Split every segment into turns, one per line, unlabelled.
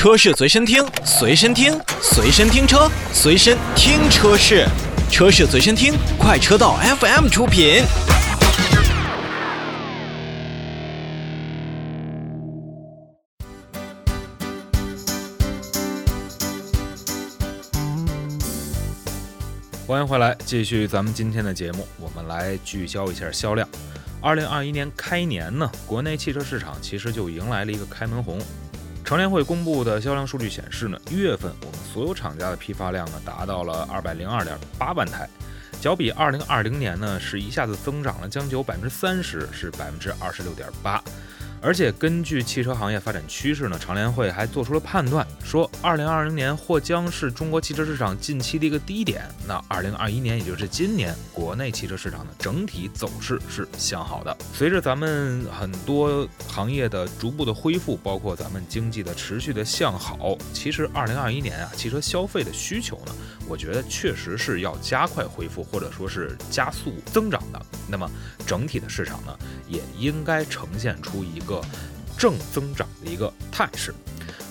车市随身听，随身听，随身听车，随身听车市，车市随身听，快车道 FM 出品。
欢迎回来，继续咱们今天的节目，我们来聚焦一下销量。二零二一年开年呢，国内汽车市场其实就迎来了一个开门红。乘联会公布的销量数据显示呢，一月份我们所有厂家的批发量呢达到了二百零二点八万台，较比二零二零年呢是一下子增长了将近百分之三十，是百分之二十六点八。而且根据汽车行业发展趋势呢，常联会还做出了判断，说二零二零年或将是中国汽车市场近期的一个低点。那二零二一年，也就是今年，国内汽车市场的整体走势是向好的。随着咱们很多行业的逐步的恢复，包括咱们经济的持续的向好，其实二零二一年啊，汽车消费的需求呢，我觉得确实是要加快恢复，或者说是加速增长的。那么整体的市场呢，也应该呈现出一个正增长的一个态势。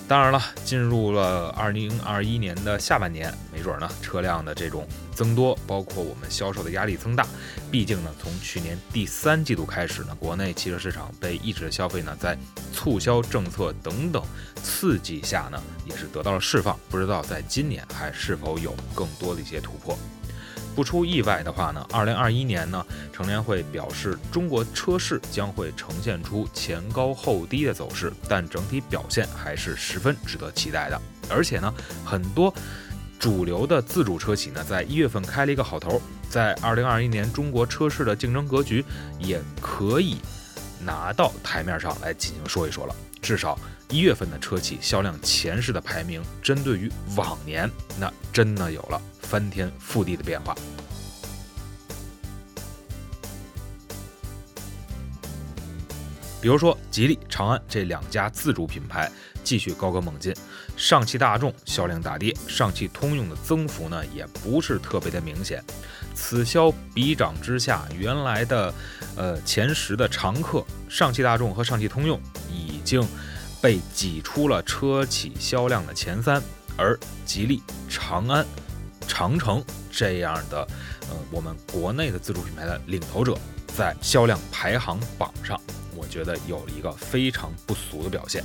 当然了，进入了二零二一年的下半年，没准呢车辆的这种增多，包括我们销售的压力增大。毕竟呢，从去年第三季度开始呢，国内汽车市场被抑制的消费呢，在促销政策等等刺激下呢，也是得到了释放。不知道在今年还是否有更多的一些突破。不出意外的话呢，二零二一年呢，乘联会表示，中国车市将会呈现出前高后低的走势，但整体表现还是十分值得期待的。而且呢，很多主流的自主车企呢，在一月份开了一个好头，在二零二一年中国车市的竞争格局也可以拿到台面上来进行说一说了。至少一月份的车企销量前十的排名，针对于往年，那真的有了。翻天覆地的变化。比如说，吉利、长安这两家自主品牌继续高歌猛进，上汽大众销量大跌，上汽通用的增幅呢也不是特别的明显。此消彼长之下，原来的呃前十的常客上汽大众和上汽通用已经被挤出了车企销量的前三，而吉利、长安。长城这样的，呃，我们国内的自主品牌的领头者，在销量排行榜上，我觉得有了一个非常不俗的表现。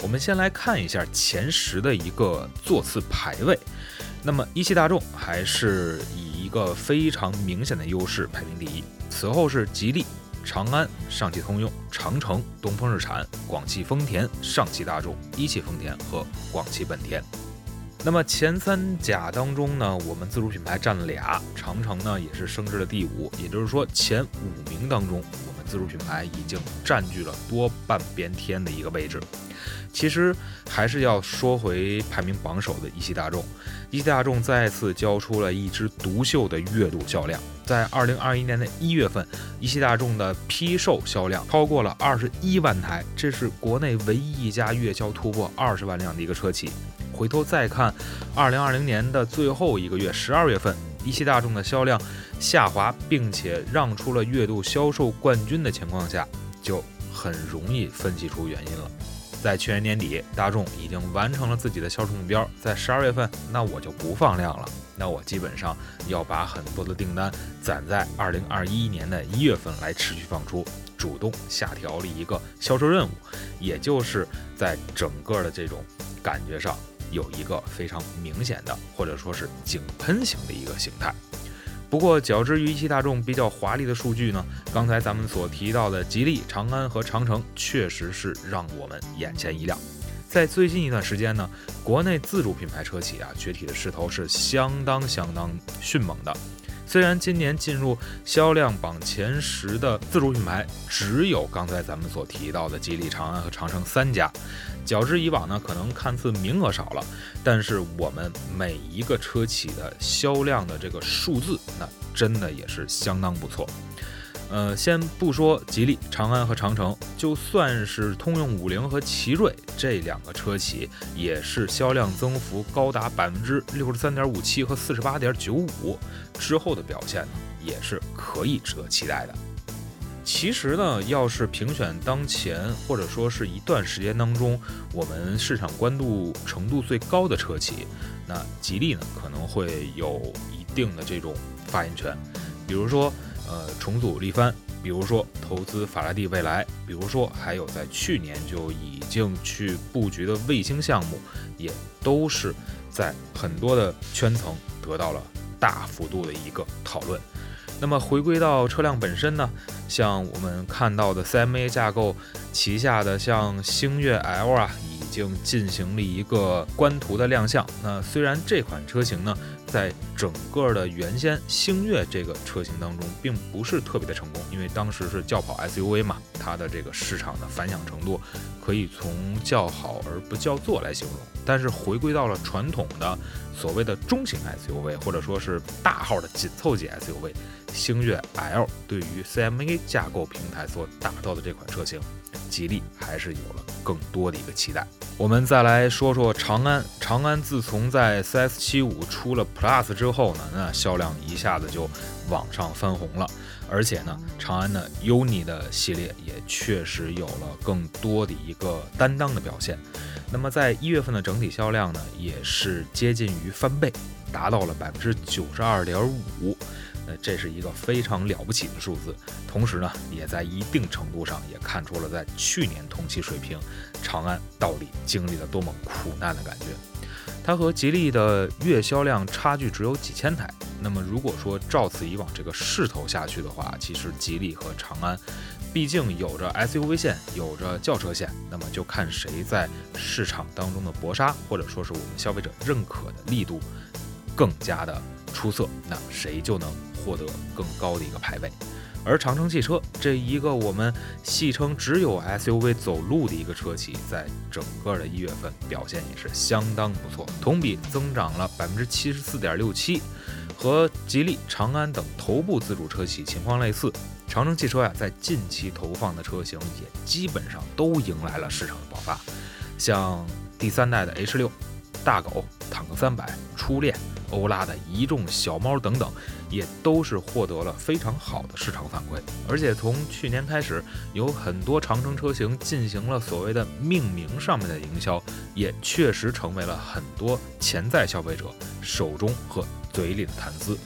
我们先来看一下前十的一个座次排位。那么一汽大众还是以一个非常明显的优势排名第一，此后是吉利、长安、上汽通用、长城、东风日产、广汽丰田、上汽大众、一汽丰田和广汽本田。那么前三甲当中呢，我们自主品牌占了俩，长城呢也是升至了第五，也就是说前五名当中，我们自主品牌已经占据了多半边天的一个位置。其实还是要说回排名榜首的一汽大众，一汽大众再次交出了一支独秀的月度销量，在二零二一年的一月份，一汽大众的批售销量超过了二十一万台，这是国内唯一一家月销突破二十万辆的一个车企。回头再看，二零二零年的最后一个月，十二月份，一汽大众的销量下滑，并且让出了月度销售冠军的情况下，就很容易分析出原因了。在去年年底，大众已经完成了自己的销售目标，在十二月份，那我就不放量了，那我基本上要把很多的订单攒在二零二一年的一月份来持续放出，主动下调了一个销售任务，也就是在整个的这种感觉上。有一个非常明显的，或者说是井喷型的一个形态。不过，较之于一汽大众比较华丽的数据呢，刚才咱们所提到的吉利、长安和长城，确实是让我们眼前一亮。在最近一段时间呢，国内自主品牌车企啊崛起的势头是相当相当迅猛的。虽然今年进入销量榜前十的自主品牌只有刚才咱们所提到的吉利、长安和长城三家，较之以往呢，可能看似名额少了，但是我们每一个车企的销量的这个数字，那真的也是相当不错。呃，先不说吉利、长安和长城，就算是通用五菱和奇瑞这两个车企，也是销量增幅高达百分之六十三点五七和四十八点九五，之后的表现呢，也是可以值得期待的。其实呢，要是评选当前或者说是一段时间当中我们市场关注程度最高的车企，那吉利呢可能会有一定的这种发言权。比如说，呃，重组力帆，比如说投资法拉第未来，比如说还有在去年就已经去布局的卫星项目，也都是在很多的圈层得到了大幅度的一个讨论。那么回归到车辆本身呢，像我们看到的 CMA 架构旗下的像星越 L 啊，经进行了一个官图的亮相。那虽然这款车型呢，在整个的原先星越这个车型当中，并不是特别的成功，因为当时是轿跑 SUV 嘛，它的这个市场的反响程度可以从叫好而不叫座来形容。但是回归到了传统的所谓的中型 SUV，或者说是大号的紧凑级 SUV。星越 L 对于 CMA 架构平台所打造的这款车型，吉利还是有了更多的一个期待。我们再来说说长安，长安自从在 CS75 出了 Plus 之后呢，那销量一下子就往上翻红了，而且呢，长安的 UNI 的系列也确实有了更多的一个担当的表现。那么在一月份的整体销量呢，也是接近于翻倍，达到了百分之九十二点五。那这是一个非常了不起的数字，同时呢，也在一定程度上也看出了在去年同期水平，长安到底经历了多么苦难的感觉。它和吉利的月销量差距只有几千台。那么如果说照此以往这个势头下去的话，其实吉利和长安，毕竟有着 SUV 线，有着轿车线，那么就看谁在市场当中的搏杀，或者说是我们消费者认可的力度更加的出色，那谁就能。获得更高的一个排位，而长城汽车这一个我们戏称只有 SUV 走路的一个车企，在整个的一月份表现也是相当不错，同比增长了百分之七十四点六七，和吉利、长安等头部自主车企情况类似。长城汽车呀，在近期投放的车型也基本上都迎来了市场的爆发，像第三代的 H 六、大狗、坦克三百、初恋。欧拉的一众小猫等等，也都是获得了非常好的市场反馈。而且从去年开始，有很多长城车型进行了所谓的命名上面的营销，也确实成为了很多潜在消费者手中和嘴里的谈资。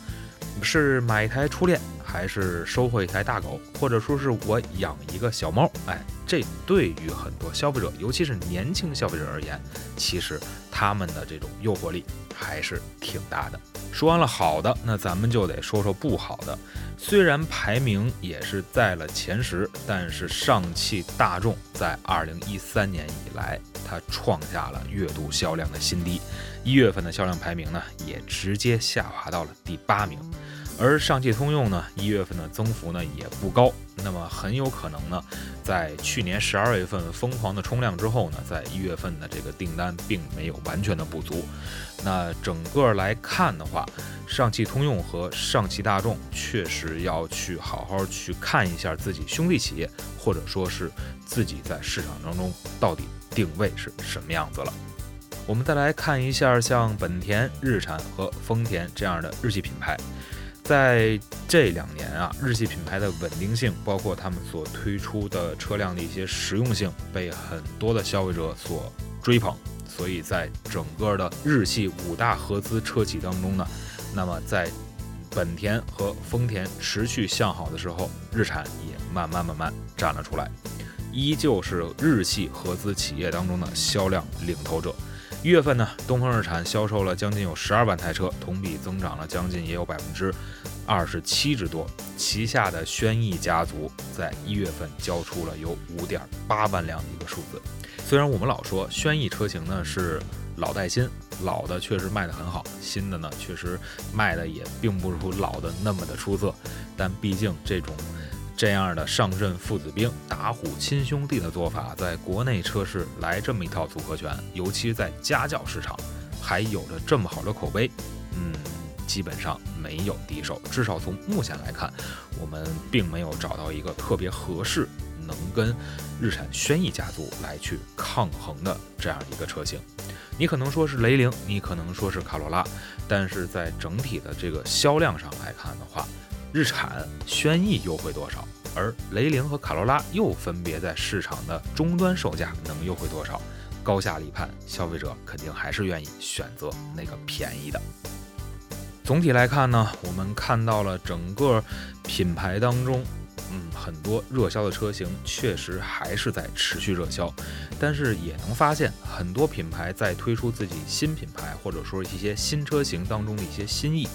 是买一台初恋，还是收获一台大狗，或者说是我养一个小猫？哎，这对于很多消费者，尤其是年轻消费者而言，其实他们的这种诱惑力。还是挺大的。说完了好的，那咱们就得说说不好的。虽然排名也是在了前十，但是上汽大众在二零一三年以来，它创下了月度销量的新低。一月份的销量排名呢，也直接下滑到了第八名。而上汽通用呢，一月份的增幅呢也不高，那么很有可能呢，在去年十二月份疯狂的冲量之后呢，在一月份的这个订单并没有完全的不足。那整个来看的话，上汽通用和上汽大众确实要去好好去看一下自己兄弟企业，或者说是自己在市场当中到底定位是什么样子了。我们再来看一下像本田、日产和丰田这样的日系品牌。在这两年啊，日系品牌的稳定性，包括他们所推出的车辆的一些实用性，被很多的消费者所追捧。所以在整个的日系五大合资车企当中呢，那么在本田和丰田持续向好的时候，日产也慢慢慢慢站了出来，依旧是日系合资企业当中的销量领头者。一月份呢，东风日产销售了将近有十二万台车，同比增长了将近也有百分之二十七之多。旗下的轩逸家族在一月份交出了有五点八万辆的一个数字。虽然我们老说轩逸车型呢是老带新，老的确实卖得很好，新的呢确实卖的也并不如老的那么的出色，但毕竟这种。这样的上阵父子兵、打虎亲兄弟的做法，在国内车市来这么一套组合拳，尤其在家轿市场，还有着这么好的口碑，嗯，基本上没有敌手。至少从目前来看，我们并没有找到一个特别合适、能跟日产轩逸家族来去抗衡的这样一个车型。你可能说是雷凌，你可能说是卡罗拉，但是在整体的这个销量上来看的话，日产轩逸优惠多少？而雷凌和卡罗拉又分别在市场的终端售价能优惠多少？高下立判，消费者肯定还是愿意选择那个便宜的。总体来看呢，我们看到了整个品牌当中，嗯，很多热销的车型确实还是在持续热销，但是也能发现很多品牌在推出自己新品牌或者说一些新车型当中的一些新意。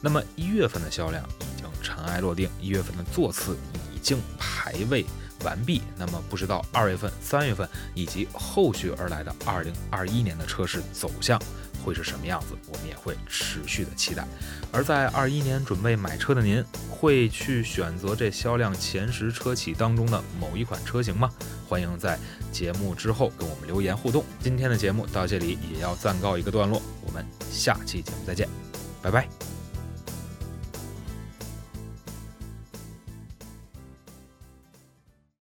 那么一月份的销量已经尘埃落定，一月份的座次已经排位。完毕，那么不知道二月份、三月份以及后续而来的二零二一年的车市走向会是什么样子，我们也会持续的期待。而在二一年准备买车的您，会去选择这销量前十车企当中的某一款车型吗？欢迎在节目之后跟我们留言互动。今天的节目到这里也要暂告一个段落，我们下期节目再见，拜拜。